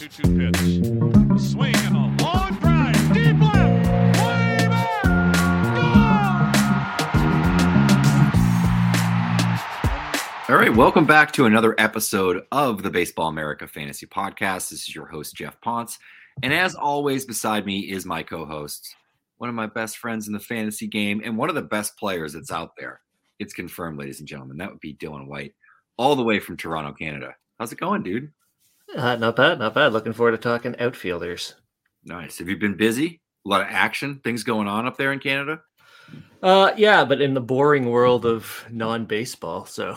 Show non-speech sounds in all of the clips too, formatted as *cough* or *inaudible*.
2 2 pitch. Swing and a long drive. Deep left. Way back. All right, welcome back to another episode of the Baseball America Fantasy Podcast. This is your host, Geoff Pontes. And as always, beside me is my co host, one of my best friends in the fantasy game, and one of the best players that's out there. It's confirmed, ladies and gentlemen. That would be Dylan White, all the way from Toronto, Canada. How's it going, dude? Uh, not bad, not bad. Looking forward to talking outfielders. Nice. Have you been busy? A lot of action, things going on up there in Canada? Uh, yeah, but in the boring world of non-baseball, so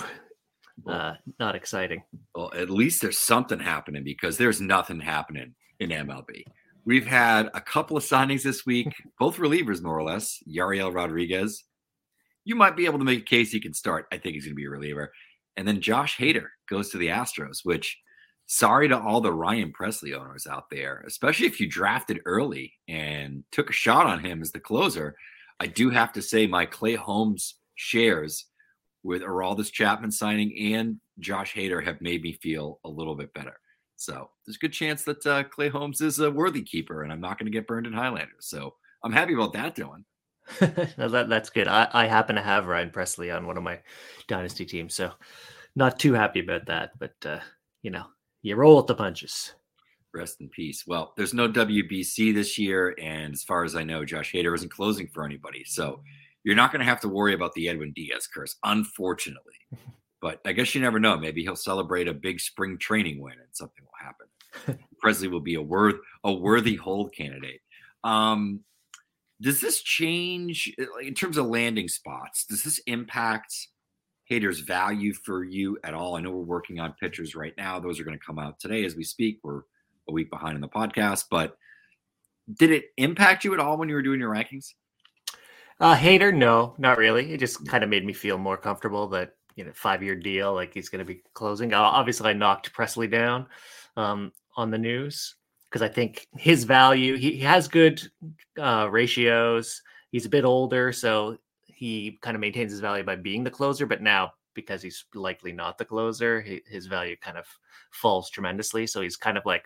uh, not exciting. Well, at least there's something happening because there's nothing happening in MLB. We've had a couple of signings this week, *laughs* both relievers, more or less. Yariel Rodriguez. You might be able to make a case he can start. I think he's going to be a reliever. And then Josh Hader goes to the Astros, which sorry to all the Ryan Presley owners out there, especially if you drafted early and took a shot on him as the closer. I do have to say my Clay Holmes shares with Aroldis Chapman signing and Josh Hader have made me feel a little bit better. So there's a good chance that uh, Clay Holmes is a worthy keeper, and I'm not going to get burned in Highlanders. So I'm happy about that, Dylan. *laughs* no, that, that's good. I, I happen to have Ryan Presley on one of my dynasty teams, so not too happy about that. But uh, you know, you roll with the punches. Rest in peace. Well, there's no WBC this year, and as far as I know, Josh Hader isn't closing for anybody. So you're not going to have to worry about the Edwin Diaz curse, unfortunately. *laughs* But I guess you never know. Maybe he'll celebrate a big spring training win, and something will happen. *laughs* Presley will be a worth a worthy hold candidate. Um, does this change in terms of landing spots? Does this impact Hader's value for you at all? I know we're working on pitchers right now; those are going to come out today as we speak. We're a week behind in the podcast, but did it impact you at all when you were doing your rankings? Uh, Hader, no, not really. It just kind of made me feel more comfortable that you know five year deal, like he's going to be closing. Obviously, I knocked Presley down um, on the news because I think his value. He, he has good uh, ratios. He's a bit older, so he kind of maintains his value by being the closer. But now, because he's likely not the closer, he, his value kind of falls tremendously. So he's kind of like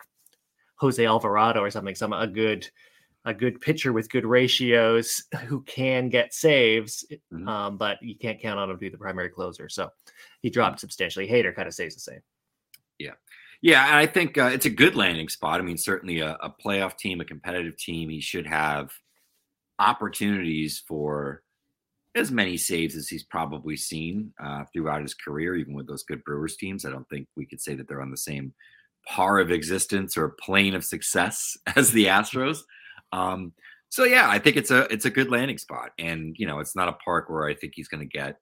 Jose Alvarado or something, some a good a good pitcher with good ratios *laughs* who can get saves, mm-hmm. um, but you can't count on him to be the primary closer. So he dropped substantially. Hader kind of stays the same. Yeah. Yeah. And I think uh, it's a good landing spot. I mean, certainly a, a, playoff team, a competitive team, he should have opportunities for as many saves as he's probably seen uh, throughout his career, even with those good Brewers teams. I don't think we could say that they're on the same par of existence or plane of success *laughs* as the Astros. Um, so yeah, I think it's a it's a good landing spot, and you know, it's not a park where I think he's going to get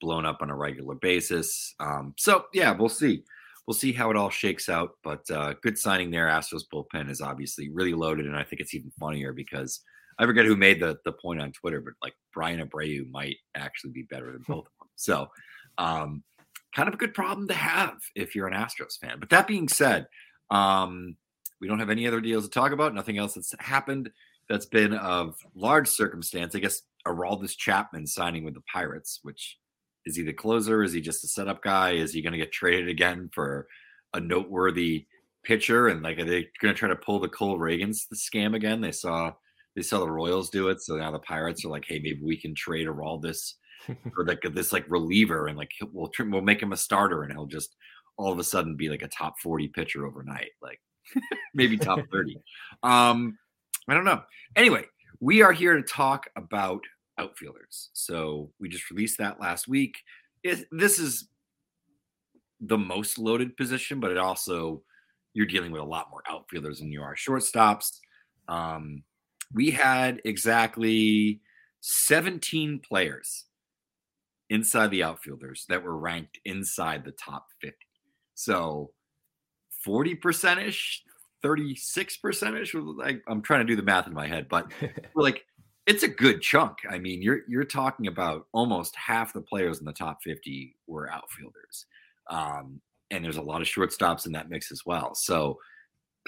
blown up on a regular basis. Um, so yeah, we'll see. We'll see how it all shakes out. But uh, good signing there. Astros bullpen is obviously really loaded, and I think it's even funnier because I forget who made the the point on Twitter, but like Bryan Abreu might actually be better than both of them. So, um, kind of a good problem to have if you're an Astros fan. But that being said, um, we don't have any other deals to talk about. Nothing else that's happened that's been of large circumstance. I guess Aroldis Chapman signing with the Pirates, which is he the closer? Is he just a setup guy? Is he going to get traded again for a noteworthy pitcher? And like, are they going to try to pull the Cole Ragans the scam again? They saw they saw the Royals do it, so now the Pirates are like, hey, maybe we can trade Aroldis *laughs* for like this like reliever, and like we'll we'll make him a starter, and he'll just all of a sudden be like a top forty pitcher overnight. Like *laughs* maybe top 30. Um, I don't know. Anyway, we are here to talk about outfielders. So we just released that last week. It, this is the most loaded position, but it also you're dealing with a lot more outfielders than you are shortstops. Um, we had exactly 17 players inside the outfielders that were ranked inside the top 50. So 40 percentish, 36 percentish. Like I'm trying to do the math in my head, but *laughs* like it's a good chunk. I mean, you're you're talking about almost half the players in the top 50 were outfielders. Um, and there's a lot of shortstops in that mix as well. So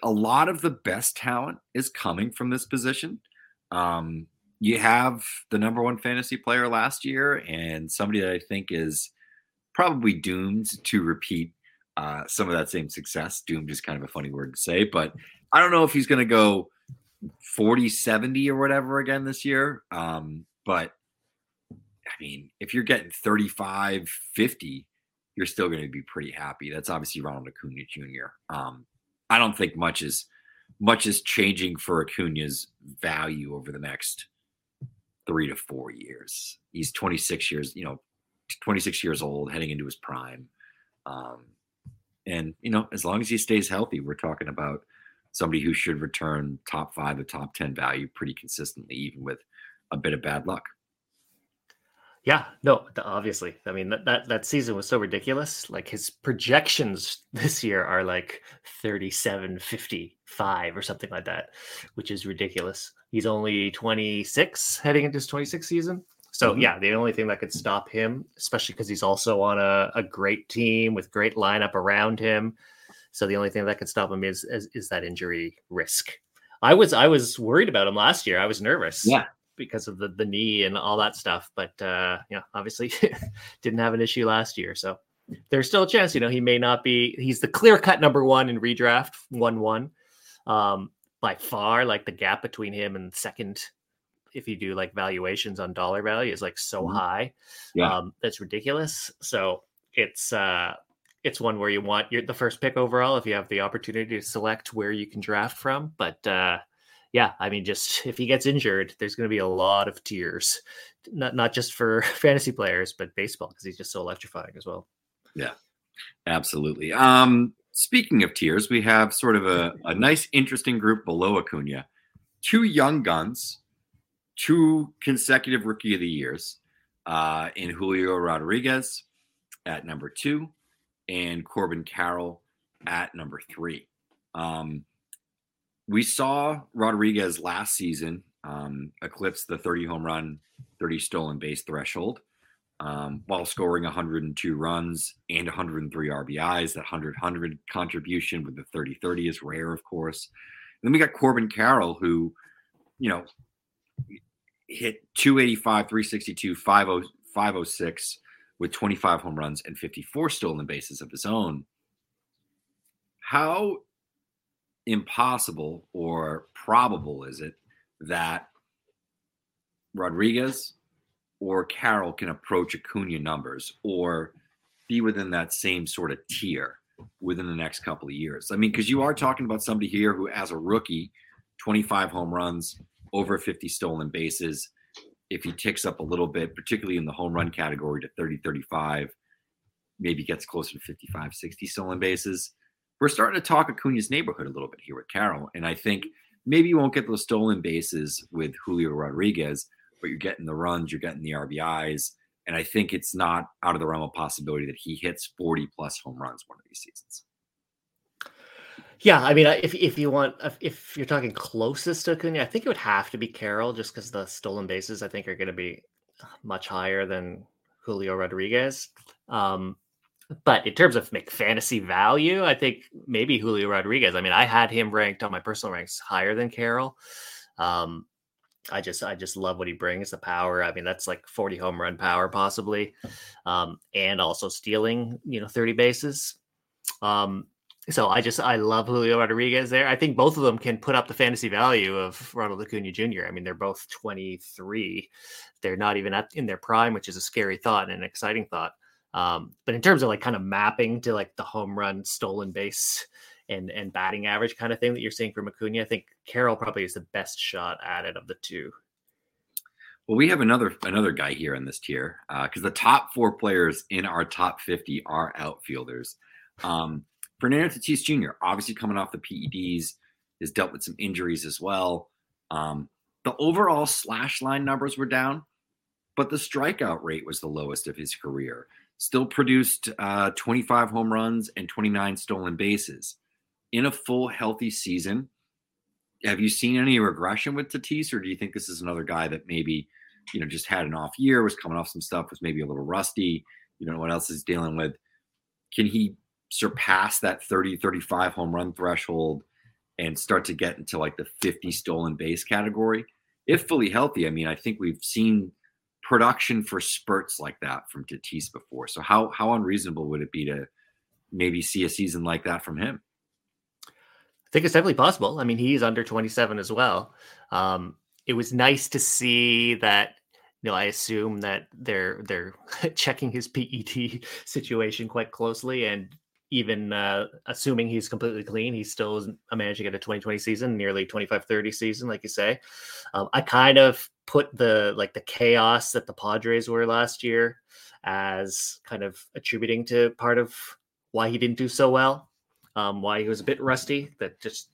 a lot of the best talent is coming from this position. Um, you have the number one fantasy player last year and somebody that I think is probably doomed to repeat uh, some of that same success. Doomed is kind of a funny word to say, but I don't know if he's going to go 40 70 or whatever again this year. Um, but I mean, if you're getting 35 50, you're still going to be pretty happy. That's obviously Ronald Acuna Jr. Um, I don't think much is much is changing for Acuna's value over the next three to four years. He's 26 years, you know, 26 years old, heading into his prime. Um, and you know, as long as he stays healthy, we're talking about somebody who should return top five to top 10 value pretty consistently, even with a bit of bad luck. Yeah, no, obviously. I mean, that, that that season was so ridiculous. Like his projections this year are like 37 55 or something like that, which is ridiculous. He's only 26 heading into his 26th season. So mm-hmm. yeah, the only thing that could stop him, especially because he's also on a, a great team with great lineup around him. So the only thing that could stop him is, is is that injury risk. I was I was worried about him last year. I was nervous. Yeah because of the, the knee and all that stuff. But uh, you know, obviously *laughs* didn't have an issue last year. So there's still a chance, you know, he may not be he's the clear cut number one in redraft, one one. Um, by far, like the gap between him and second, if you do like valuations on dollar value, is like so mm-hmm. high. Yeah. Um, that's ridiculous. So it's uh it's one where you want your the first pick overall if you have the opportunity to select where you can draft from. But uh yeah, I mean, just if he gets injured, there's going to be a lot of tears, not not just for *laughs* fantasy players, but baseball because he's just so electrifying as well. Yeah, absolutely. Um, speaking of tears, we have sort of a, a nice, interesting group below Acuna. Two young guns, two consecutive rookie of the years uh, in Julio Rodriguez at number two and Corbin Carroll at number three. Um, we saw Rodriguez last season um, eclipse the 30 home run, 30 stolen base threshold um, while scoring 102 runs and 103 RBIs. That 100 100 contribution with the 30 30 is rare, of course. And then we got Corbin Carroll, who, you know, hit 285, 362, 50, 506 with 25 home runs and 54 stolen bases of his own. How impossible or probable is it that Rodriguez or Carroll can approach Acuna numbers or be within that same sort of tier within the next couple of years? I mean, because you are talking about somebody here who, as a rookie, 25 home runs, over 50 stolen bases. If he ticks up a little bit, particularly in the home run category to 30, 35, maybe gets closer to 55, 60 stolen bases we're starting to talk Acuna's neighborhood a little bit here with Carroll. And I think maybe you won't get those stolen bases with Julio Rodriguez, but you're getting the runs, you're getting the RBIs. And I think it's not out of the realm of possibility that he hits 40 plus home runs one of these seasons. Yeah, I mean, if if you want, if you're talking closest to Acuna, I think it would have to be Carroll, just because the stolen bases I think are going to be much higher than Julio Rodriguez. Um, but in terms of make fantasy value, I think maybe Julio Rodriguez. I mean, I had him ranked on my personal ranks higher than Carroll. Um, I just I just love what he brings, the power. I mean, that's like 40 home run power possibly. Um, and also stealing, you know, 30 bases. Um, so I just I love Julio Rodriguez there. I think both of them can put up the fantasy value of Ronald Acuna Jr. I mean, they're both 23. They're not even at, in their prime, which is a scary thought and an exciting thought. Um, but in terms of like kind of mapping to like the home run, stolen base, and and batting average kind of thing that you're seeing from Acuna, I think Carroll probably is the best shot at it of the two. Well, we have another another guy here in this tier because uh, the top four players in our top 50 are outfielders. Um, Fernando Tatis Jr. obviously coming off the PEDs has dealt with some injuries as well. Um, the overall slash line numbers were down, but the strikeout rate was the lowest of his career still produced uh, 25 home runs and 29 stolen bases. In a full healthy season, have you seen any regression with Tatis, or do you think this is another guy that maybe, you know, just had an off year, was coming off some stuff, was maybe a little rusty, you know, what else is dealing with? Can he surpass that 30, 35 home run threshold and start to get into like the 50 stolen base category? If fully healthy, I mean, I think we've seen – production for spurts like that from Tatis before. So how how unreasonable would it be to maybe see a season like that from him. I think it's definitely possible. I mean, he's under 27 as well. Um, it was nice to see that. You know, I assume that they're they're *laughs* checking his PED *laughs* situation quite closely, and even uh, assuming he's completely clean, he still is managing at a 2020 season, nearly 25 30 season, like you say. Um, I kind of put the like the chaos that the Padres were last year as kind of attributing to part of why he didn't do so well, um, why he was a bit rusty, that just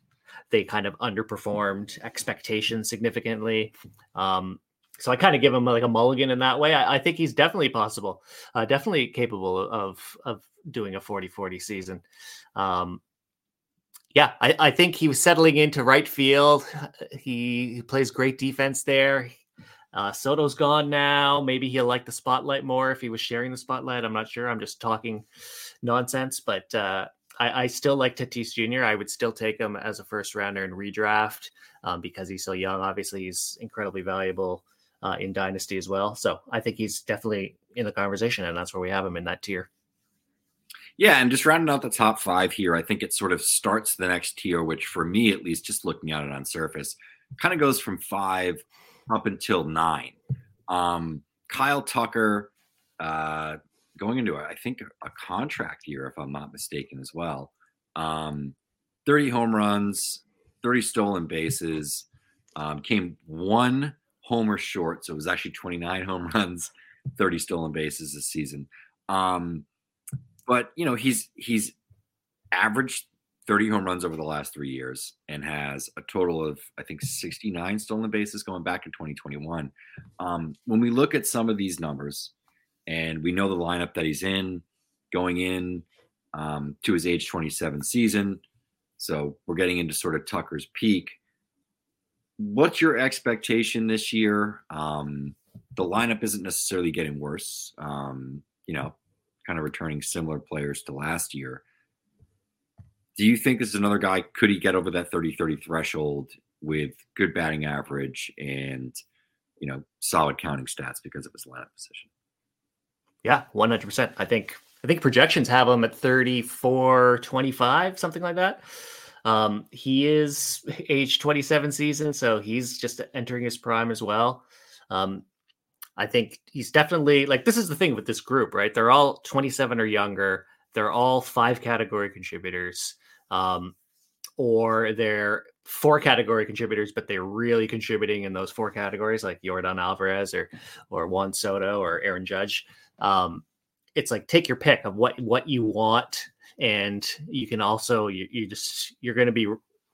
they kind of underperformed expectations significantly. Um, so I kind of give him like a mulligan in that way. I, I think he's definitely possible, uh, definitely capable of of doing a 40-40 season. Um, yeah, I, I, think he was settling into right field. He, he plays great defense there. Uh, Soto's gone now. Maybe he'll like the spotlight more if he was sharing the spotlight. I'm not sure. I'm just talking nonsense, but uh, I, I, still like Tatis Jr. I would still take him as a first rounder in redraft um, because he's so young. Obviously, he's incredibly valuable uh, in Dynasty as well. So I think he's definitely in the conversation, and that's where we have him in that tier. Yeah, and just rounding out the top five here, I think it sort of starts the next tier, which for me, at least, just looking at it on surface, kind of goes from five up until nine. Um, Kyle Tucker uh, going into, I think, a contract year, if I'm not mistaken, as well. Um, 30 home runs, 30 stolen bases, um, came one homer short. So it was actually 29 *laughs* home runs, 30 stolen bases this season. Um, but you know, he's he's averaged 30 home runs over the last three years and has a total of, I think, 69 stolen bases going back to 2021. Um, when we look at some of these numbers and we know the lineup that he's in going in um, to his age 27 season, so we're getting into sort of Tucker's peak. What's your expectation this year? Um, the lineup isn't necessarily getting worse. Um, you know, kind of returning similar players to last year. Do you think this is another guy? Could he get over that 30 30 threshold with good batting average and, you know, solid counting stats because of his lineup position? Yeah, 100%. I think, I think projections have him at 34 25, something like that. Um, he is age 27 season, so he's just entering his prime as well. Um, I think he's definitely like this is the thing with this group, right? They're all 27 or younger. They're all five category contributors um, or they're four category contributors, but they're really contributing in those four categories, like Yordan Alvarez or or Juan Soto or Aaron Judge. Um, it's like take your pick of what what you want, and you can also you, you just you're going to be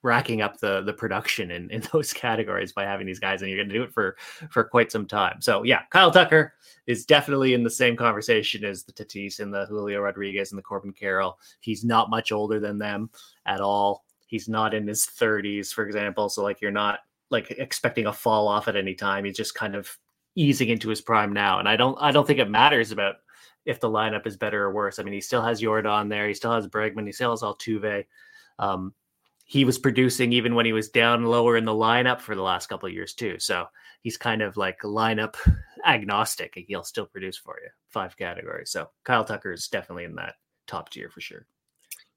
racking up the the production in, in *laughs* those categories by having these guys and you're going to do it for for quite some time. So yeah kyle tucker is definitely in the same conversation as the tatis and the julio rodriguez and the corbin carroll. He's not much older than them at all. He's not in his 30s for example so like you're not like expecting a fall off at any time. He's just kind of easing into his prime now and i don't i don't think it matters about if the lineup is better or worse. I mean he still has yordan there he still has bregman he still has altuve. Um, he was producing even when he was down lower in the lineup for the last couple of years too. So he's kind of like lineup *laughs* agnostic. He'll still produce for you five categories. So Kyle Tucker is definitely in that top tier for sure.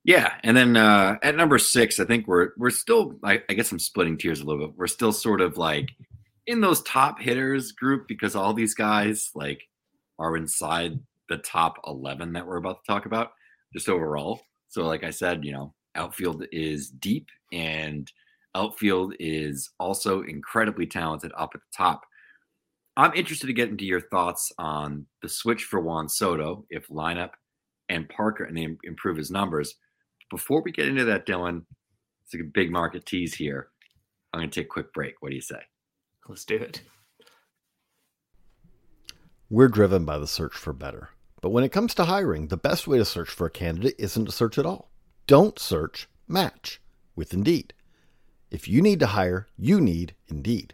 Yeah, and then uh, at number six, I think we're we're still. I, I guess I'm splitting tiers a little bit. We're still sort of like in those top hitters group because all these guys like are inside the top 11 that we're about to talk about just overall. So, like I said, you know, Outfield is deep and outfield is also incredibly talented up at the top. I'm interested to get into your thoughts on the switch for Juan Soto if lineup and Parker and they improve his numbers. Before we get into that, Dylan, it's a big market tease here. I'm going to take a quick break. What do you say? Let's do it. We're driven by the search for better. But when it comes to hiring, the best way to search for a candidate isn't to search at all. Don't search, match with Indeed. If you need to hire, you need Indeed.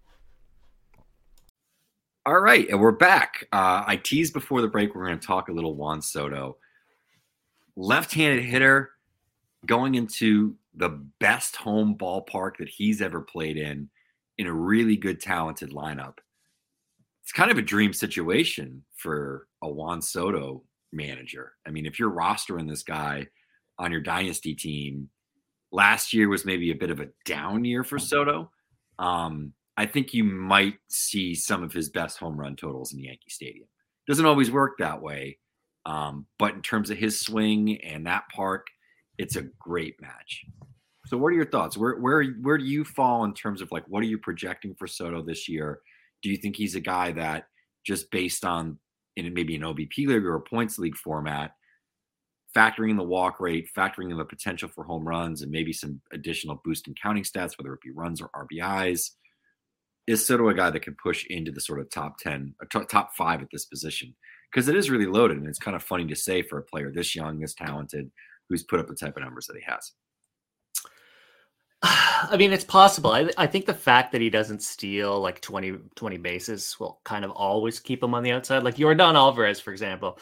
All right, and we're back. Uh, I teased before the break we're going to talk a little Juan Soto, left-handed hitter, going into the best home ballpark that he's ever played in, in a really good, talented lineup. It's kind of a dream situation for a Juan Soto manager. I mean, if you're rostering this guy on your dynasty team, last year was maybe a bit of a down year for Soto. Um, I think you might see some of his best home run totals in Yankee Stadium. Doesn't always work that way, um, but in terms of his swing and that park, it's a great match. So, what are your thoughts? Where where where do you fall in terms of like what are you projecting for Soto this year? Do you think he's a guy that just based on in maybe an OBP league or a points league format, factoring in the walk rate, factoring in the potential for home runs, and maybe some additional boost in counting stats, whether it be runs or RBIs? Is Soto a guy that can push into the sort of top 10, or t- top five at this position? Because it is really loaded. And it's kind of funny to say for a player this young, this talented, who's put up the type of numbers that he has. *sighs* I mean, it's possible. I, I think the fact that he doesn't steal like 20, 20 bases will kind of always keep him on the outside. Like Yordan Alvarez, for example,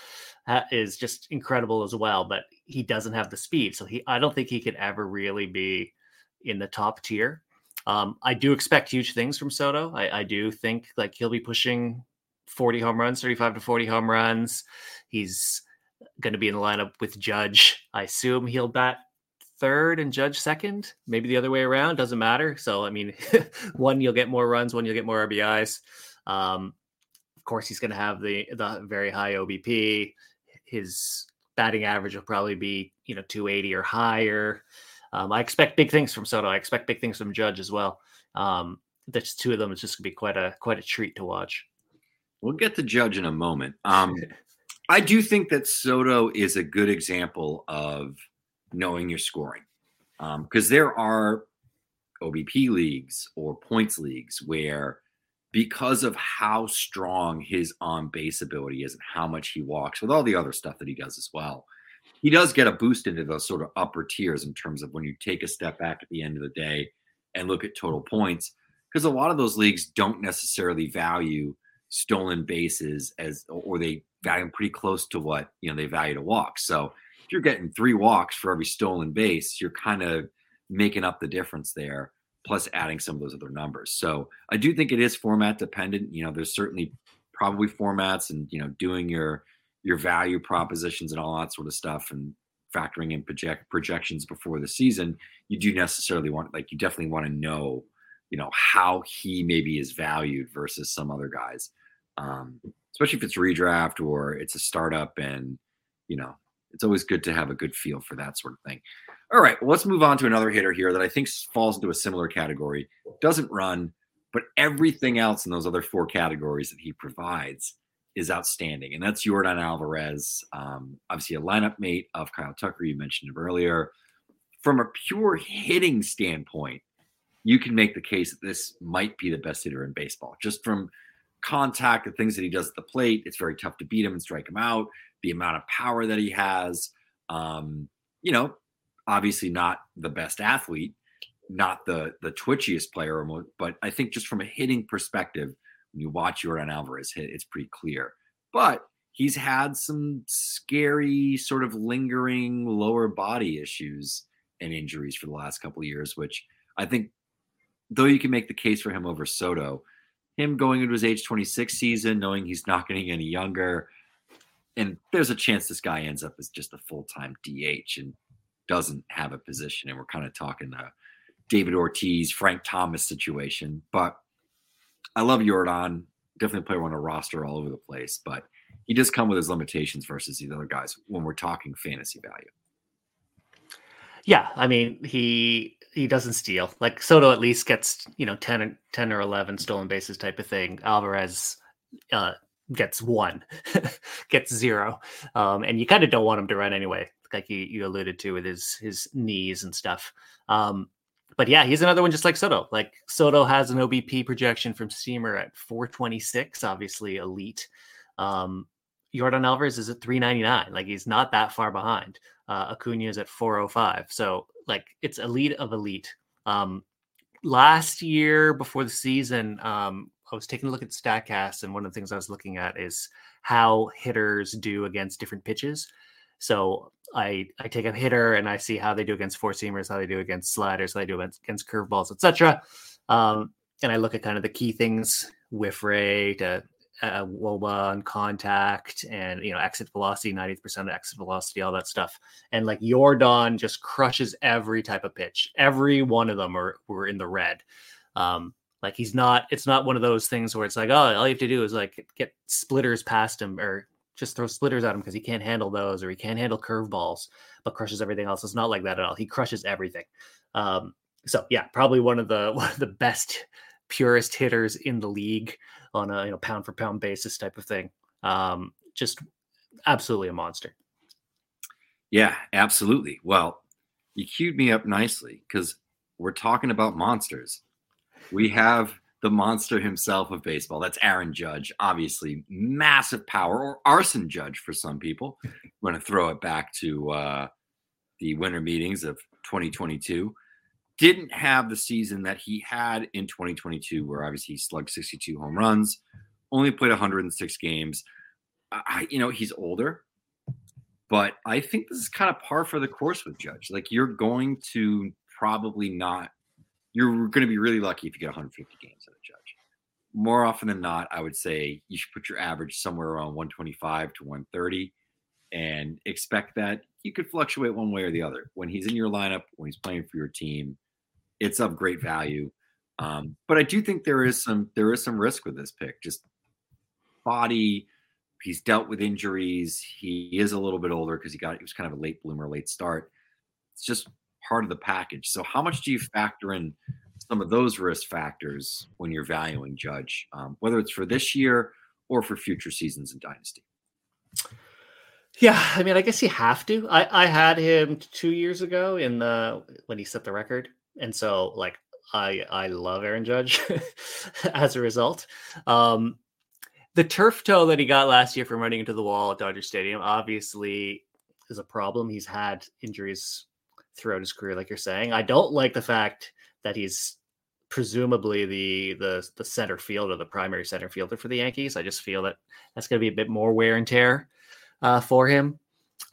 is just incredible as well, but he doesn't have the speed. So he, I don't think he could ever really be in the top tier. Um, I do expect huge things from Soto. I, I, do think like he'll be pushing 40 home runs, 35 to 40 home runs. He's going to be in the lineup with Judge. I assume he'll bat third and Judge second, maybe the other way around. Doesn't matter. So I mean, *laughs* one you'll get more runs, one you'll get more RBIs. Um, of course, he's going to have the the very high OBP. His batting average will probably be you know 280 or higher. Um, I expect big things from Soto. I expect big things from Judge as well. Um, the two of them is just gonna be quite a quite a treat to watch. We'll get to Judge in a moment. Um, *laughs* I do think that Soto is a good example of knowing your scoring because um, there are OBP leagues or points leagues where because of how strong his on base ability is and how much he walks with all the other stuff that he does as well he does get a boost into those sort of upper tiers in terms of when you take a step back at the end of the day and look at total points because a lot of those leagues don't necessarily value stolen bases as or they value them pretty close to what you know they value to walk. So if you're getting three walks for every stolen base you're kind of making up the difference there plus adding some of those other numbers. So i do think it is format dependent you know there's certainly probably formats and you know doing your your value propositions and all that sort of stuff and factoring in project projections before the season, you do necessarily want like you definitely want to know, you know, how he maybe is valued versus some other guys. Um, especially if it's redraft or it's a startup and you know, it's always good to have a good feel for that sort of thing. All right, well, let's move on to another hitter here that I think falls into a similar category. Doesn't run, but everything else in those other four categories that he provides is outstanding, and that's Yordan Alvarez. Um, obviously, a lineup mate of Kyle Tucker. You mentioned him earlier. From a pure hitting standpoint, you can make the case that this might be the best hitter in baseball. Just from contact, the things that he does at the plate, it's very tough to beat him and strike him out. The amount of power that he has, um, you know, obviously not the best athlete, not the the twitchiest player, but I think just from a hitting perspective, when you watch Yordan Alvarez hit, it's pretty clear. But he's had some scary, sort of lingering lower body issues and injuries for the last couple of years, which I think, though you can make the case for him over Soto, him going into his age 26 season, knowing he's not getting any younger, and there's a chance this guy ends up as just a full time DH and doesn't have a position. And we're kind of talking the David Ortiz, Frank Thomas situation. But I love Yordan. Definitely a player on a roster all over the place, but he does come with his limitations versus these other guys when we're talking fantasy value. Yeah, I mean he he doesn't steal. Like Soto at least gets you know 10, 10 or eleven stolen bases type of thing. Alvarez uh, gets one, *laughs* gets zero, um, and you kind of don't want him to run anyway, like you, you alluded to with his his knees and stuff. Um, but yeah, he's another one just like Soto. Like Soto has an OBP projection from Steamer at 426, obviously elite. Um, Yordan Alvarez is at 399. Like he's not that far behind. Uh, Acuna is at 405. So like it's elite of elite. Um, last year before the season, um, I was taking a look at Statcast, and one of the things I was looking at is how hitters do against different pitches. So I I take a hitter and I see how they do against four seamers, how they do against sliders, how they do against, curveballs, etc. Um, and I look at kind of the key things: whiff rate, uh, uh, woba and contact, and you know exit velocity, ninety percent of exit velocity, all that stuff. And like Yordan just crushes every type of pitch. Every one of them are were in the red. Um, like he's not. It's not one of those things where it's like, oh, all you have to do is like get splitters past him or just throw splitters at him because he can't handle those or he can't handle curveballs, but crushes everything else. It's not like that at all. He crushes everything. Um, so yeah, probably one of the *laughs* one of the best purest hitters in the league on a you know pound for pound basis type of thing. Um, just absolutely a monster. Yeah, absolutely. Well, you queued me up nicely because we're talking about monsters. We have the monster himself of baseball. That's Aaron Judge, obviously massive power, or arson Judge for some people. I'm going to throw it back to uh, the winter meetings of 2022. Didn't have the season that he had in 2022, where obviously he slugged 62 home runs, only played 106 games. I, you know, he's older, but I think this is kind of par for the course with Judge. Like you're going to probably not you're going to be really lucky if you get 150 games at a judge. More often than not, I would say you should put your average somewhere around 125 to 130 and expect that you could fluctuate one way or the other. When he's in your lineup, when he's playing for your team, it's of great value. Um, but I do think there is some there is some risk with this pick. Just body, he's dealt with injuries. He is a little bit older because he got he was kind of a late bloomer, late start. It's just part of the package. So, how much do you factor in some of those risk factors when you're valuing Judge, um, whether it's for this year or for future seasons in Dynasty? Yeah, I mean, I guess you have to. I, I had him two years ago in the when he set the record, and so like I I love Aaron Judge *laughs* as a result. Um, the turf toe that he got last year from running into the wall at Dodger Stadium obviously is a problem. He's had injuries throughout his career, like you're saying. I don't like the fact that he's presumably the the the center fielder, the primary center fielder for the Yankees. I just feel that that's going to be a bit more wear and tear uh, for him.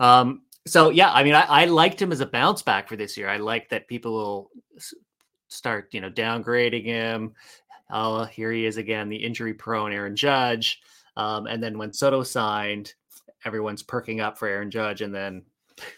Um, so yeah, I mean, I, I, liked him as a bounce back for this year. I like that people will start, you know, downgrading him. Oh, here he is again, the injury prone Aaron Judge. Um, and then when Soto signed, everyone's perking up for Aaron Judge, and then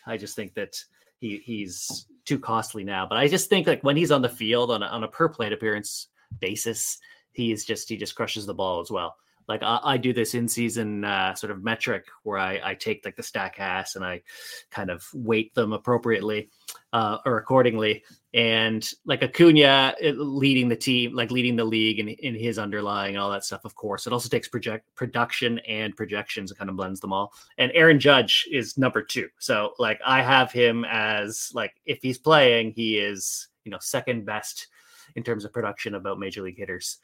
I just think that he he's too costly now. But I just think like when he's on the field on a, on a per plate appearance basis, he is just he just crushes the ball as well like I, I do this in season uh, sort of metric where I, I take like the Statcast and I kind of weight them appropriately uh, or accordingly. And like Acuna leading the team, like leading the league in, in his underlying and all that stuff, of course. It also takes project production and projections and kind of blends them all. And Aaron Judge is number two. So like I have him as like if he's playing, he is, you know, second best in terms of production about major league hitters.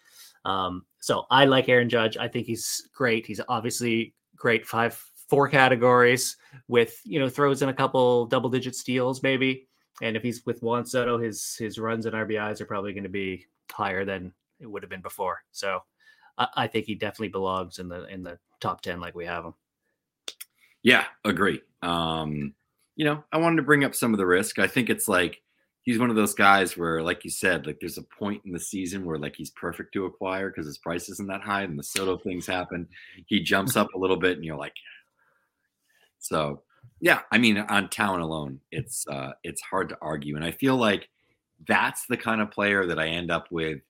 Um, so I like Aaron Judge. I think he's great. He's obviously great five four categories with you know throws in a couple double digit steals maybe. And if he's with Juan Soto, his his runs and RBIs are probably going to be higher than it would have been before. So I, I think he definitely belongs in the in the top ten like we have him. Yeah, agree. Um, you know, I wanted to bring up some of the risk. I think it's like he's one of those guys where, like you said, like there's a point in the season where like he's perfect to acquire because his price isn't that high, and the Soto things happen. He jumps up a little bit, and you're like, so yeah. I mean, on talent alone, it's uh, it's hard to argue, and I feel like that's the kind of player that I end up with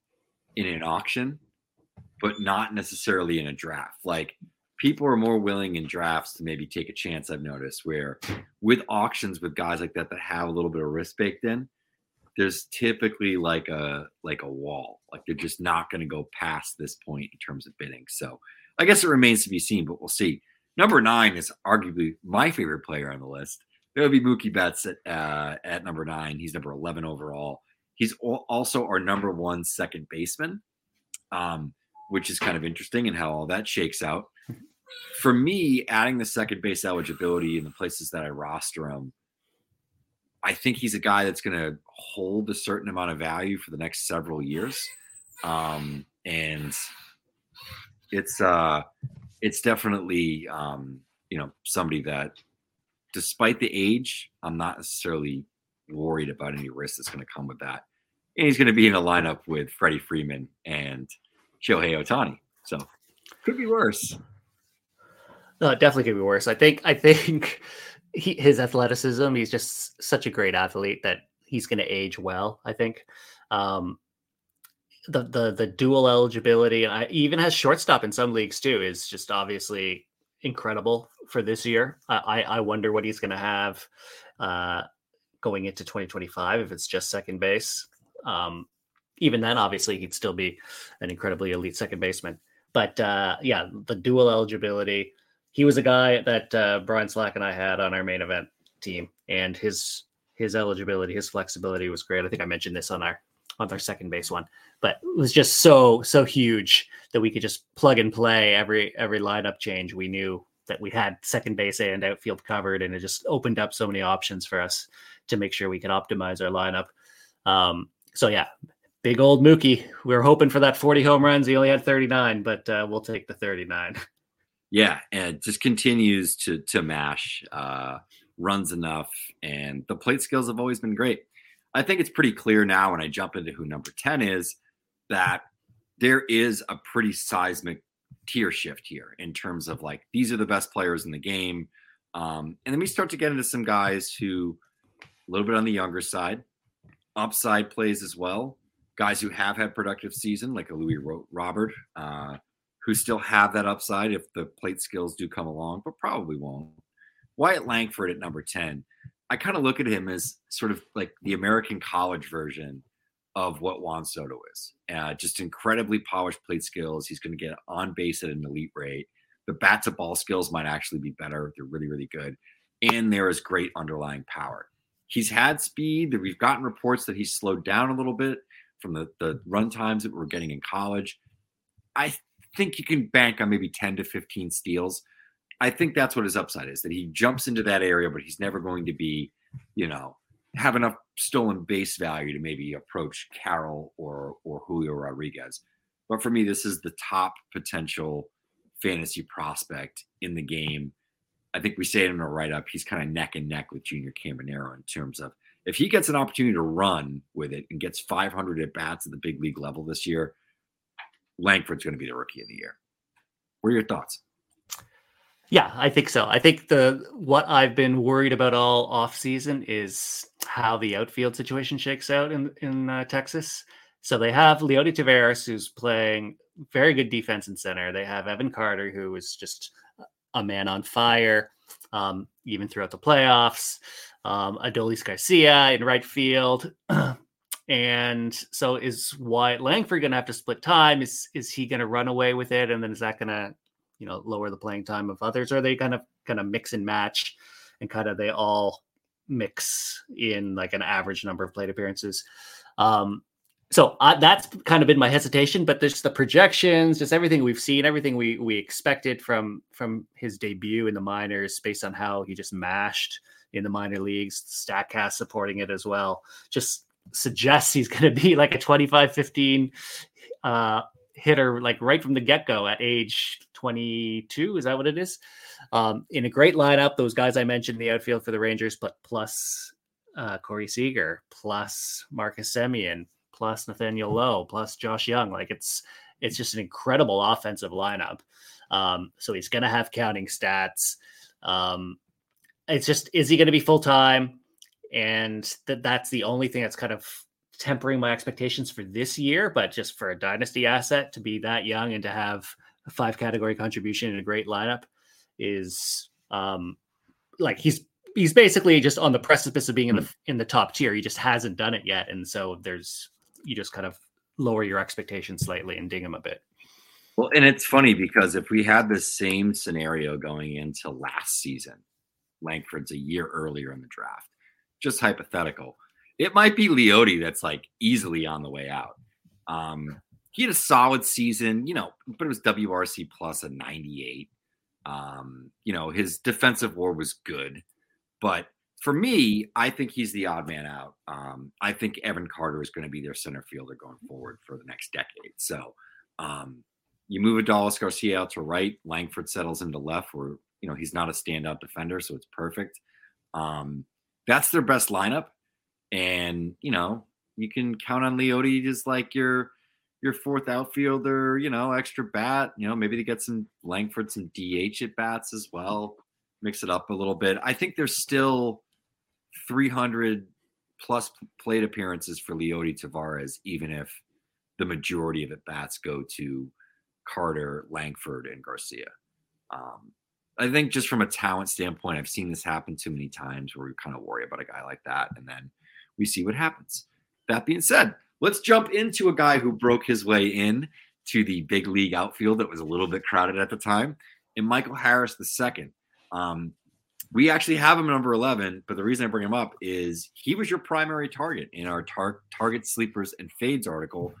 in an auction, but not necessarily in a draft. Like people are more willing in drafts to maybe take a chance. I've noticed where with auctions with guys like that that have a little bit of risk baked in, there's typically like a like a wall. Like they're just not going to go past this point in terms of bidding. So I guess it remains to be seen, but we'll see. Number nine is arguably my favorite player on the list. It would be Mookie Betts at uh, at number nine. He's number eleven overall. He's also our number one second baseman, um, which is kind of interesting and in how all that shakes out. For me, adding the second base eligibility in the places that I roster him, I think he's a guy that's going to hold a certain amount of value for the next several years, um, and it's uh, it's definitely um, you know somebody that, despite the age, I'm not necessarily worried about any risk that's going to come with that. And he's going to be in a lineup with Freddie Freeman and Shohei Ohtani. So could be worse. No, it definitely could be worse. I think I think *laughs* he, his athleticism, he's just such a great athlete that he's going to age well, I think. Um, the the the dual eligibility and I even has shortstop in some leagues too is just obviously incredible for this year. I I wonder what he's going to have uh, going into 2025 if it's just second base. Um, even then, obviously, he'd still be an incredibly elite second baseman. But uh, yeah, the dual eligibility. He was a guy that uh, Brian Slack and I had on our main event team, and his his eligibility, his flexibility was great. I think I mentioned this on our on our second base one, but it was just so so huge that we could just plug and play every every lineup change. We knew that we had second base and outfield covered, and it just opened up so many options for us to make sure we could optimize our lineup. Um, so yeah, big old Mookie. We were hoping for that 40 home runs. He only had 39, but uh, we'll take the 39. *laughs* Yeah, and just continues to to mash, uh, runs enough, and the plate skills have always been great. I think it's pretty clear now when I jump into who number 10 is that there is a pretty seismic tier shift here in terms of like these are the best players in the game. Um, and then we start to get into some guys who a little bit on the younger side, upside plays as well. Guys who have had productive season, like a Luis Robert, uh, who still have that upside if the plate skills do come along, but probably won't. Wyatt Langford at number 10. I kind of look at him as sort of like the American college version of what Juan Soto is. Uh, just incredibly polished plate skills. He's going to get on base at an elite rate. The bat to ball skills might actually be better. They're really, really good. And there is great underlying power. He's had speed. We've gotten reports that he's slowed down a little bit from the, the run times that we're getting in college. I think you can bank on maybe 10 to 15 steals. I think that's what his upside is that he jumps into that area, but he's never going to be, you know, have enough stolen base value to maybe approach Carroll or or Julio Rodriguez. But for me, this is the top potential fantasy prospect in the game. I think we say it in a write up. He's kind of neck and neck with Junior Caminero in terms of if he gets an opportunity to run with it and gets 500 at bats at the big league level this year, Langford's going to be the rookie of the year. What are your thoughts? Yeah, I think so. I think the what I've been worried about all off season is how the outfield situation shakes out in in uh, Texas. So they have Leody Taveras, who's playing very good defense in center. They have Evan Carter, who is just a man on fire, um, even throughout the playoffs. Um, Adolis Garcia in right field. *clears throat* and so is Wyatt Langford going to have to split time? Is is he going to run away with it? And then is that going to you know lower the playing time of others or they kind of kind of mix and match and kind of they all mix in like an average number of plate appearances um so that's kind of been my hesitation but there's the projections just everything we've seen everything we we expected from from his debut in the minors based on how he just mashed in the minor leagues. Statcast supporting it as well. Just suggests he's going to be like a 25 15 uh, hitter, like right from the get go at age 22. Is that what it is? Um, in a great lineup, those guys I mentioned in the outfield for the Rangers, but plus uh, Corey Seager, plus Marcus Semien, plus Nathaniel Lowe, plus Josh Jung. Like it's it's just an incredible offensive lineup. Um, so he's going to have counting stats. Um, it's just is he going to be full time? And that that's the only thing that's kind of tempering my expectations for this year. But just for a dynasty asset to be that young and to have a five category contribution in a great lineup is um, like he's he's basically just on the precipice of being in the in the top tier. He just hasn't done it yet, and so there's you just kind of lower your expectations slightly and ding him a bit. Well, and it's funny because if we had the same scenario going into last season, Langford's a year earlier in the draft, just hypothetical, it might be Leody that's like easily on the way out. Um, he had a solid season, you know, but it was WRC plus a 98. Um, you know, his defensive war was good, but for me, I think he's the odd man out. Um, I think Evan Carter is going to be their center fielder going forward for the next decade. So, um, you move Adolis Garcia out to right, Langford settles into left, where you know he's not a standout defender, so it's perfect. Um, that's their best lineup, and you know you can count on Leody as like your your fourth outfielder, you know, extra bat, you know, maybe to get some Langford some DH at bats as well, mix it up a little bit. I think there's still 300 plus plate appearances for Leody Taveras, even if the majority of at bats go to Carter, Langford, and Garcia. Um, I think just from a talent standpoint, I've seen this happen too many times where we kind of worry about a guy like that, and then we see what happens. That being said, let's jump into a guy who broke his way in to the big league outfield that was a little bit crowded at the time, and Michael Harris II. Um, we actually have him number 11, but the reason I bring him up is he was your primary target in our tar- target sleepers and fades article.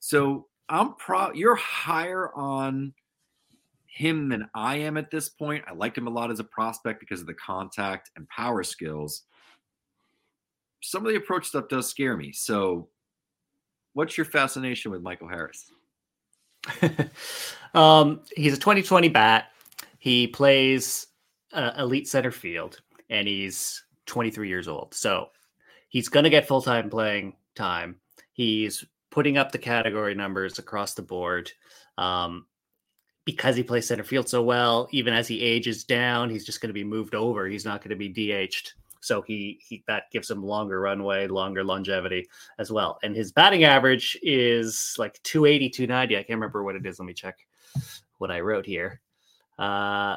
So I'm proud you're higher on him than I am at this point. I liked him a lot as a prospect because of the contact and power skills. Some of the approach stuff does scare me. So, what's your fascination with Michael Harris? *laughs* um, he's a 2020 bat. He plays uh, elite center field, and he's 23 years old. So he's going to get full time playing time. He's putting up the category numbers across the board. Um, because he plays center field so well, even as he ages down, he's just going to be moved over. He's not going to be DH'd. So he, he that gives him longer runway, longer longevity as well. And his batting average is like 280, 290. I can't remember what it is. Let me check what I wrote here. Uh,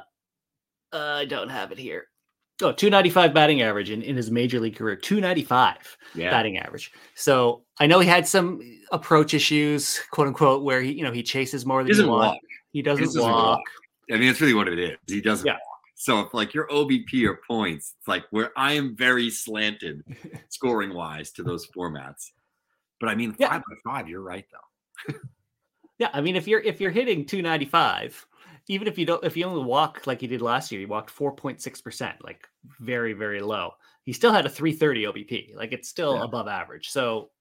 I don't have it here. Oh, 295 batting average in, in his major league career. 295 Yeah. batting average. So I know he had some approach issues, quote unquote, where he, you know, he chases more He than doesn't he wants. walk. He doesn't, He doesn't walk. walk. I mean, that's really what it is. He doesn't Yeah. walk. So if like your OBP or points, it's like where I am very slanted *laughs* scoring wise to those formats. But I mean, Yeah. five by five, you're right though. Yeah, I mean, if you're if you're hitting 295, even if you don't, if you only walk like you did last year, you walked 4.6 percent, like very very low. He still had a 330 OBP, like it's still Yeah. above average. So,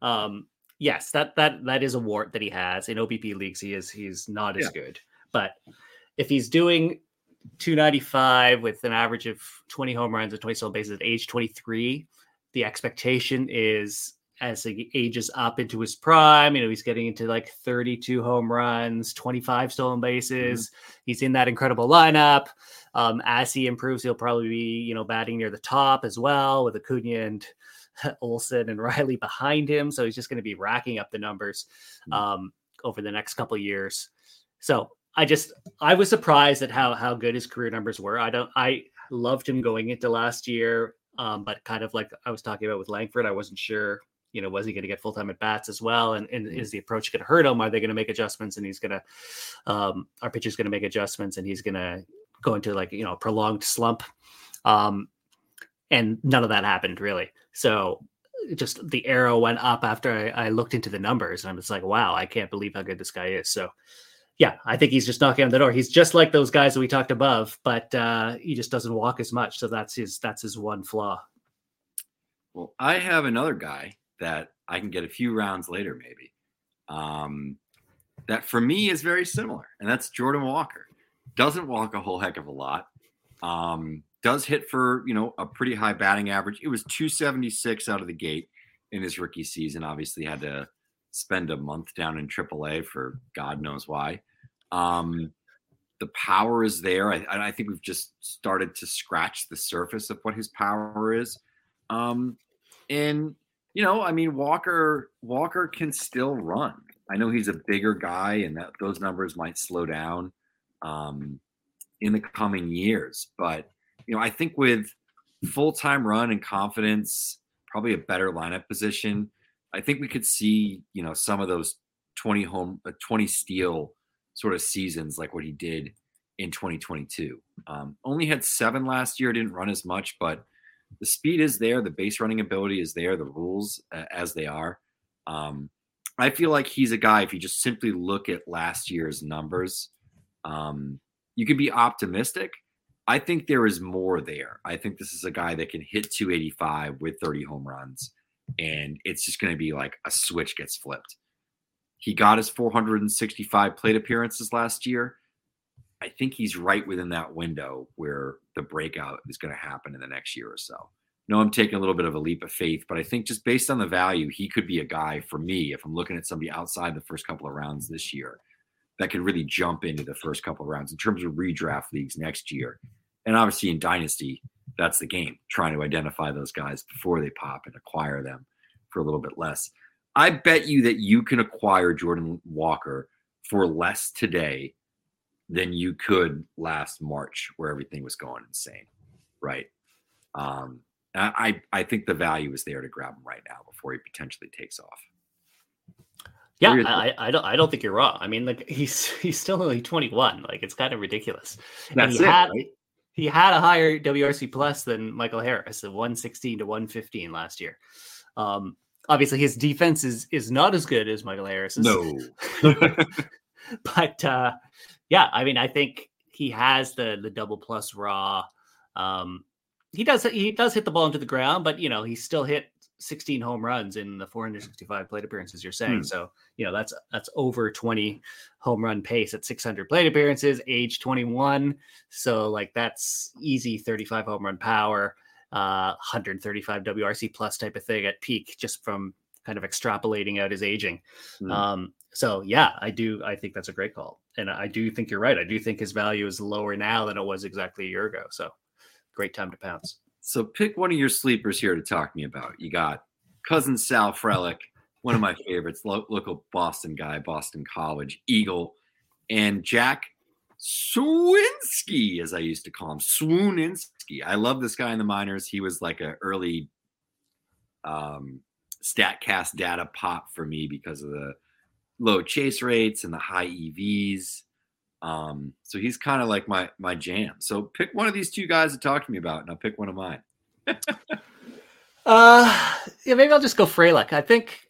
um, yes, that that that is a wart that he has in OBP leagues. He is he's not as good, but if he's doing 295 with an average of 20 home runs and 20 stolen bases at age 23, the expectation is as he ages up into his prime, you know, he's getting into like 32 home runs, 25 stolen bases. He's in that incredible lineup. Um, as he improves, he'll probably be, you know, batting near the top as well with Acuna and *laughs* Olson and Riley behind him. So he's just going to be racking up the numbers um, over the next couple of years. So I just I was surprised at how how good his career numbers were. I don't I loved him going into last year, um, but kind of like I was talking about with Langford, I wasn't sure. You know, was he going to get full time at bats as well? And, and is the approach going to hurt him? Are they going to make adjustments? And he's going to, um, our pitcher's going to make adjustments, and he's going to go into like you know a prolonged slump. Um, and none of that happened really. So just the arrow went up after I, I looked into the numbers, and I'm just like, wow, I can't believe how good this guy is. So Yeah, I think he's just knocking on the door. He's just like those guys that we talked above, but uh, he just doesn't walk as much. So that's his that's his one flaw. Well, I have another guy that I can get a few rounds later, maybe. Um, that for me is very similar, and that's Jordan Walker. Doesn't walk a whole heck of a lot. Um, does hit for you know a pretty high batting average. It was 276 out of the gate in his rookie season. Obviously, had to spend a month down in AAA for God knows why. Um, the power is there. I, I think we've just started to scratch the surface of what his power is. Um, and you know, I mean, Walker Walker can still run. I know he's a bigger guy, and that those numbers might slow down um, in the coming years. But you know, I think with full time run and confidence, probably a better lineup position. I think we could see you know some of those twenty home, uh, twenty steal sort of seasons like what he did in 2022. Um, only had seven last year, didn't run as much, but the speed is there, the base running ability is there, the rules uh, as they are. Um, I feel like he's a guy. If you just simply look at last year's numbers, um, you can be optimistic. I think there is more there. I think this is a guy that can hit 285 with 30 home runs, and it's just going to be like a switch gets flipped. He got his 465 plate appearances last year. I think he's right within that window where the breakout is going to happen in the next year or so. No, I'm taking a little bit of a leap of faith, but I think just based on the value, he could be a guy for me if I'm looking at somebody outside the first couple of rounds this year that could really jump into the first couple of rounds in terms of redraft leagues next year. And obviously in Dynasty, that's the game, trying to identify those guys before they pop and acquire them for a little bit less. I bet you that you can acquire Jordan Walker for less today than you could last March, where everything was going insane, right? Um, I I think the value is there to grab him right now before he potentially takes off. Yeah, I, I don't I don't think you're wrong. I mean, like *laughs* he's he's still only 21. Like it's kind of ridiculous. That's he it, had, right? He had a higher WRC plus than Michael Harris, of 116 to 115 last year. Um, obviously, his defense is is not as good as Michael Harris's. No, *laughs* but uh, yeah, I mean, I think he has the the double plus raw. Um, he does he does hit the ball into the ground, but you know he still hit 16 home runs in the 465 plate appearances. You're saying Hmm. so. You know that's that's over 20 home run pace at 600 plate appearances, age 21. So like that's easy 35 home run power, uh, 135 WRC plus type of thing at peak, just from kind of extrapolating out his aging. Hmm. Um, so yeah, I do. I think that's a great call, and I do think you're right. I do think his value is lower now than it was exactly a year ago. So great time to pounce. So pick one of your sleepers here to talk to me about. You got cousin Sal Frelick, one of my favorites, lo- local Boston guy, Boston College Eagle, and Jack Suwinski, as I used to call him, Swooninski. I love this guy in the minors. He was like an early um, Statcast data pop for me because of the low chase rates and the high EVs. Um, so he's kind of like my my jam. So pick one of these two guys to talk to me about, and I'll pick one of mine. *laughs* Uh, yeah, maybe I'll just go Frelick. I think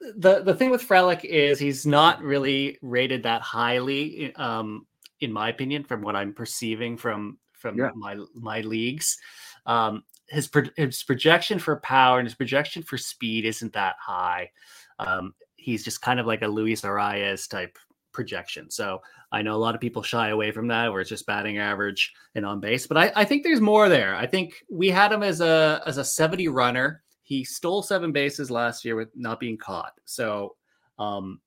the the thing with Frelick is he's not really rated that highly, um, in my opinion, from what I'm perceiving from from Yeah. my my leagues. Um, his pro- his projection for power and his projection for speed isn't that high. Um, he's just kind of like a Luis Arraez type projection. So I know a lot of people shy away from that, where it's just batting average and on base. But I, I think there's more there. I think we had him as a as a 70 runner. He stole seven bases last year with not being caught. So um,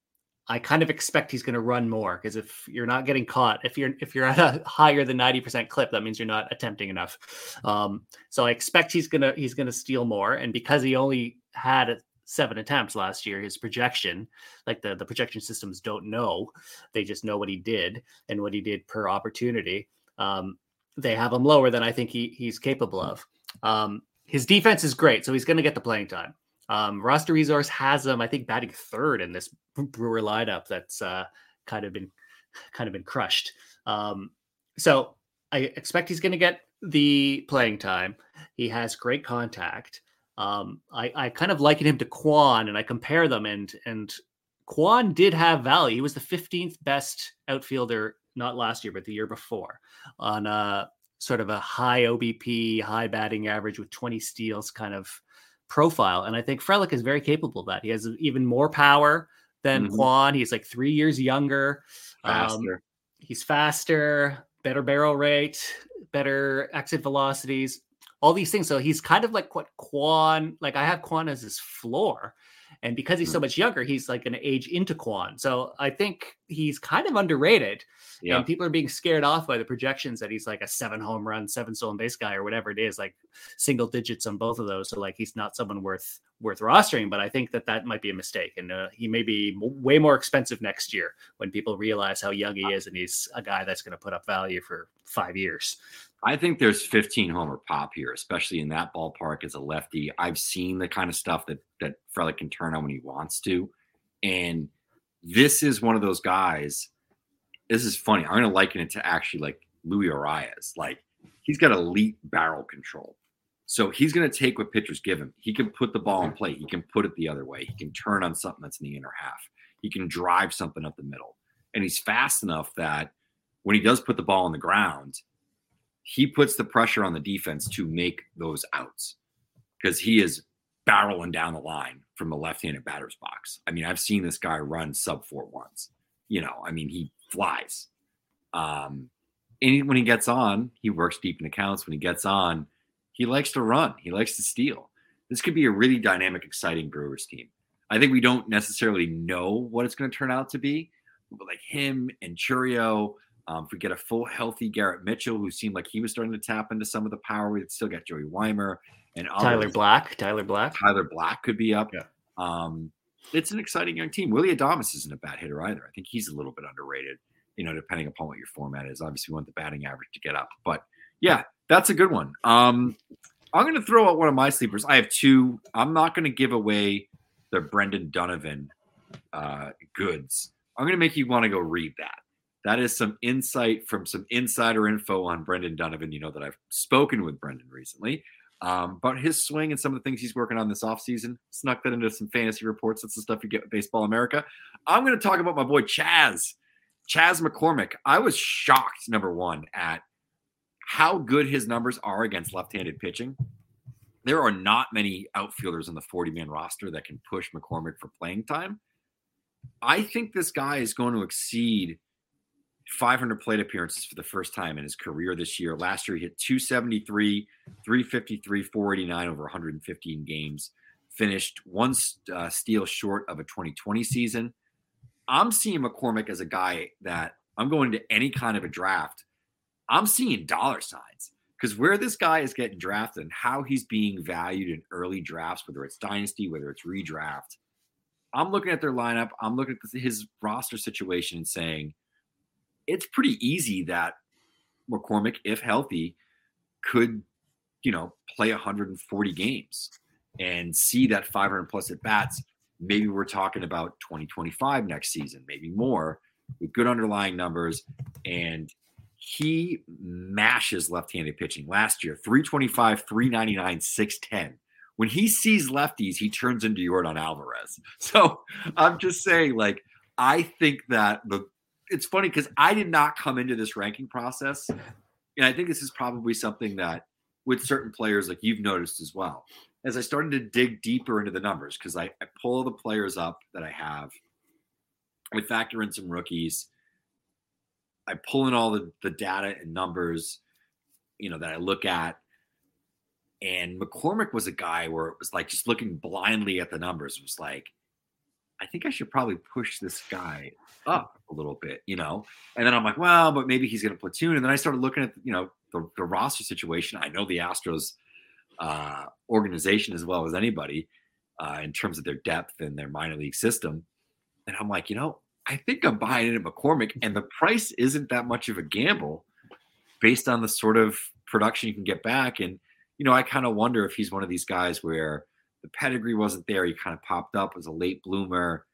I kind of expect he's going to run more because if you're not getting caught, if you're if you're at a *laughs* higher than 90% clip, that means you're not attempting enough. Um, so I expect he's gonna he's gonna steal more. And because he only had seven attempts last year, his projection, like the the projection systems don't know, they just know what he did and what he did per opportunity. Um, they have him lower than I think he he's capable of. Um, his defense is great, so he's going to get the playing time. Um, roster resource has him, I think, batting third in this Brewer lineup that's uh, kind of been kind of been crushed. Um, so I expect he's going to get the playing time. He has great contact. Um, I, I kind of liken him to Kwan, and I compare them, and and Kwan did have value. He was the 15th best outfielder, not last year, but the year before, on a sort of a high OBP, high batting average with 20 steals kind of profile. And I think Frelick is very capable of that. He has even more power than Mhm. Kwan. He's like three years younger. Um, Faster. he's faster, better barrel rate, better exit velocities, all these things. So he's kind of like what Kwan, like I have Kwan as his floor. And because he's so much younger, he's like an age into Kwan. So I think he's kind of underrated. yeah. And people are being scared off by the projections that he's like a seven home run, seven stolen base guy or whatever it is, like single digits on both of those. So like he's not someone worth worth rostering. But I think that that might be a mistake, and uh, he may be way more expensive next year when people realize how young he is, and he's a guy that's going to put up value for five years. I think there's 15 homer pop here, especially in that ballpark as a lefty. I've seen the kind of stuff that that Frelick can turn on when he wants to, and this is one of those guys. This is funny. I'm going to liken it to actually like Louis Arraez. Like he's got elite barrel control, so he's going to take what pitchers give him. He can put the ball in play. He can put it the other way. He can turn on something that's in the inner half. He can drive something up the middle, and he's fast enough that when he does put the ball on the ground he puts the pressure on the defense to make those outs because he is barreling down the line from the left-handed batter's box. I mean, I've seen this guy run sub four once. You know, I mean, he flies. Um, and when he gets on, he works deep in accounts. When he gets on, he likes to run. He likes to steal. This could be a really dynamic, exciting Brewers team. I think we don't necessarily know what it's going to turn out to be, but like him and Chourio, um, if we get a full healthy Garrett Mitchell, who seemed like he was starting to tap into some of the power, we'd still got Joey Wiemer and Tyler others. Black, Tyler Black. Tyler Black could be up. Yeah. Um, it's an exciting young team. Willy Adames isn't a bad hitter either. I think he's a little bit underrated, you know, depending upon what your format is. Obviously, we want the batting average to get up. But yeah, that's a good one. Um, I'm going to throw out one of my sleepers. I have two. I'm not going to give away the Brendan Donovan uh, goods. I'm going to make you want to go read that. That is some insight from some insider info on Brendan Donovan. You know that I've spoken with Brendan recently um, but his swing and some of the things he's working on this offseason. Snuck that into some fantasy reports. That's the stuff you get with Baseball America. I'm going to talk about my boy Chas, Chas McCormick. I was shocked, number one, at how good his numbers are against left handed pitching. There are not many outfielders on the 40 man roster that can push McCormick for playing time. I think this guy is going to exceed 500 plate appearances for the first time in his career this year. Last year, he hit 273, 353, 489 over 115 games. Finished one uh, steal short of a 2020 season. I'm seeing McCormick as a guy that I'm going to any kind of a draft. I'm seeing dollar signs because where this guy is getting drafted and how he's being valued in early drafts, whether it's dynasty, whether it's redraft, I'm looking at their lineup. I'm looking at his roster situation and saying, it's pretty easy that McCormick, if healthy, could, you know, play 140 games and see that 500 plus at bats. Maybe we're talking about 2025 next season, maybe more with good underlying numbers. And he mashes left handed pitching last year 325, 399, 610. When he sees lefties, he turns into Yordan Alvarez. *laughs* So I'm just saying, like, I think that the it's funny because I did not come into this ranking process, and I think this is probably something that with certain players, like you've noticed as well. As I started to dig deeper into the numbers, because I, I pull the players up that I have, I factor in some rookies. I pull in all the, the data and numbers, you know, that I look at. And McCormick was a guy where it was like just looking blindly at the numbers. It was like, I think I should probably push this guy up a little bit, you know? And then I'm like, well, but maybe he's going to platoon. And then I started looking at, you know, the, the roster situation. I know the Astros uh, organization as well as anybody uh, in terms of their depth and their minor league system. And I'm like, you know, I think I'm buying into McCormick, and the price isn't that much of a gamble based on the sort of production you can get back. And, you know, I kind of wonder if he's one of these guys where the pedigree wasn't there. He kind of popped up as a late bloomer.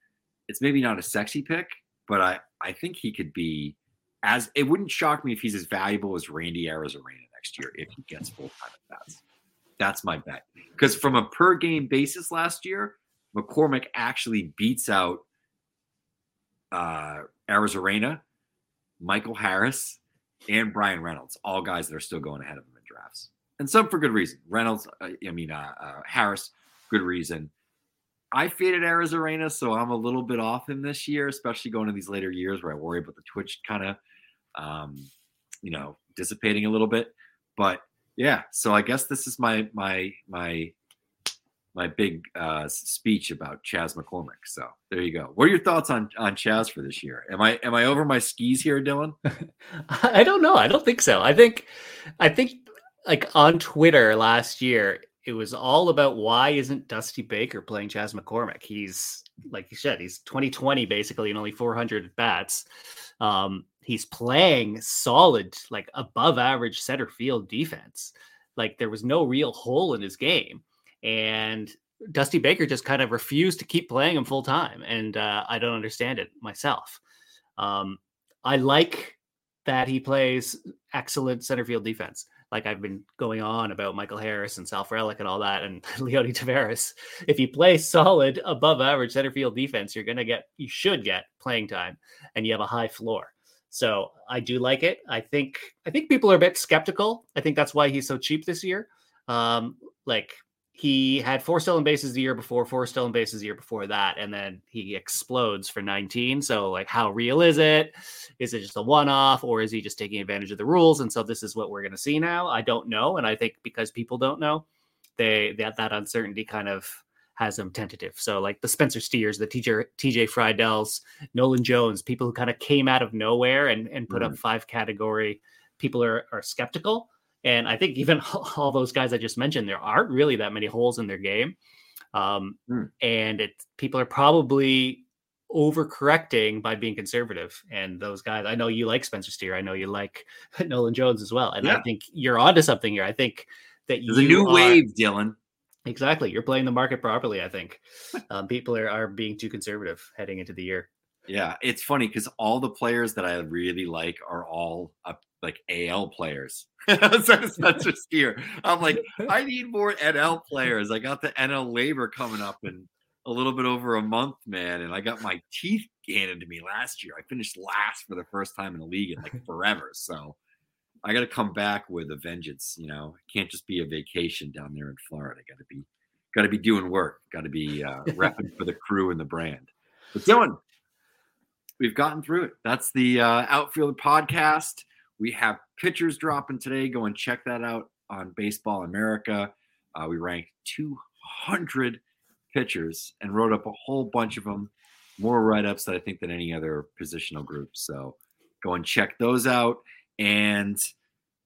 It's maybe not a sexy pick, but I, I think he could be as it wouldn't shock me if he's as valuable as Randy Arozarena next year if he gets full time at bats. That's my bet. Because from a per game basis last year, McCormick actually beats out uh, Arozarena, Michael Harris, and Bryan Reynolds, all guys that are still going ahead of him in drafts, and some for good reason. Reynolds, uh, I mean uh, uh, Harris, good reason. I faded Arozarena, so I'm a little bit off him this year, especially going to these later years where I worry about the Twitch kind of, um, you know, dissipating a little bit. But yeah, so I guess this is my my my my big uh, speech about Chas McCormick. So there you go. What are your thoughts on on Chas for this year? Am I am I over my skis here, Dylan? *laughs* I don't know. I don't think so. I think I think like on Twitter last year, it was all about why isn't Dusty Baker playing Chas McCormick? He's like you said, he's 2020 basically and only 400 bats. Um, he's playing solid, like above average center field defense. Like there was no real hole in his game, and Dusty Baker just kind of refused to keep playing him full time, and uh, I don't understand it myself. Um, I like that he plays excellent center field defense like I've been going on about Michael Harris and Sal Frelick and all that, and *laughs* Leody Taveras. If you play solid, above average center field defense, you're gonna get, you should get playing time, and you have a high floor. So I do like it. I think I think people are a bit skeptical. I think that's why he's so cheap this year. Um, like he had four stolen bases the year before, four stolen bases the year before that, and then he explodes for 19. So, like, how real is it? Is it just a one off, or is he just taking advantage of the rules? And so, this is what we're going to see now. I don't know, and I think because people don't know, they that that uncertainty kind of has them tentative. So, like the Spencer Steers, the TJ TJ Friedls, Nolan Jones, people who kind of came out of nowhere and and put mm-hmm. up five category. People are are skeptical and I think even *laughs* all those guys I just mentioned, there aren't really that many holes in their game. Um, mm. And it, people are probably overcorrecting by being conservative. And those guys, I know you like Spencer Steer. I know you like *laughs* Nolan Jones as well. And yeah. I think you're onto something here. I think that There's a new are, wave, Dylan. Exactly. You're playing the market properly, I think. *laughs* um, people are, are being too conservative heading into the year. Yeah, it's funny because all the players that I really like are all up like AL players. *laughs* Spencer *laughs* Steer. I'm like, I need more NL players. I got the NL LABR coming up in a little bit over a month, man. And I got my teeth handed to me last year. I finished last for the first time in the league in like *laughs* forever. So I got to come back with a vengeance. You know, it can't just be a vacation down there in Florida. Got to be, got to be doing work. Got to be uh, repping for the crew and the brand. But Dylan, we've gotten through it. That's the uh, Outfield podcast. We have pitchers dropping today. Go and check that out on Baseball America. Uh, we ranked 200 pitchers and wrote up a whole bunch of them, more write ups I think than any other positional group. So go and check those out. And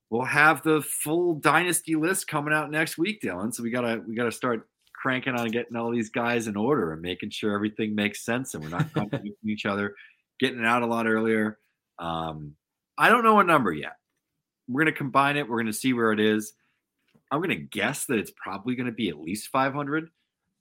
we'll have the full dynasty list coming out next week, Dylan. So we gotta we gotta start cranking on getting all these guys in order and making sure everything makes sense and we're not *laughs* contradicting each other, getting it out a lot earlier. Um, I don't know a number yet. We're going to combine it. We're going to see where it is. I'm going to guess that it's probably going to be at least 500,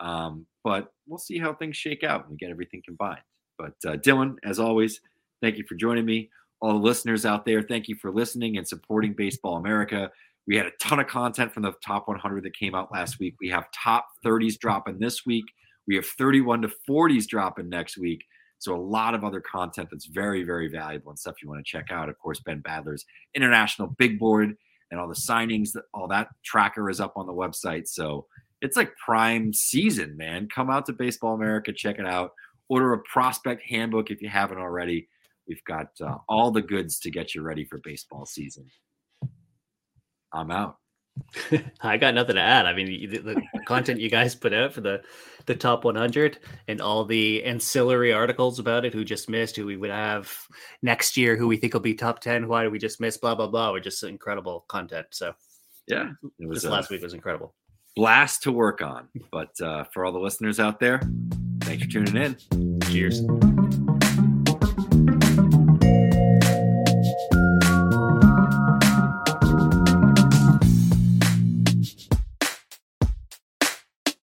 um, but we'll see how things shake out when we get everything combined. But uh, Dylan, as always, thank you for joining me. All the listeners out there, thank you for listening and supporting Baseball America. We had a ton of content from the top 100 that came out last week. We have top 30s dropping this week. We have 31 to 40s dropping next week. So a lot of other content that's very, very valuable and stuff you want to check out. Of course, Ben Badler's international big board and all the signings, all that tracker is up on the website. So it's like prime season, man. Come out to Baseball America, check it out. Order a prospect handbook if you haven't already. We've got uh, all the goods to get you ready for baseball season. I'm out. *laughs* I got nothing to add. I mean, the, the content you guys put out for the the top 100 and all the ancillary articles about it, who just missed, who we would have next year, who we think will be top 10, why did we just miss, blah blah blah. We're just incredible content. So yeah, it was this last week was incredible. Blast to work on. But uh, for all the listeners out there, thanks for tuning in. Cheers.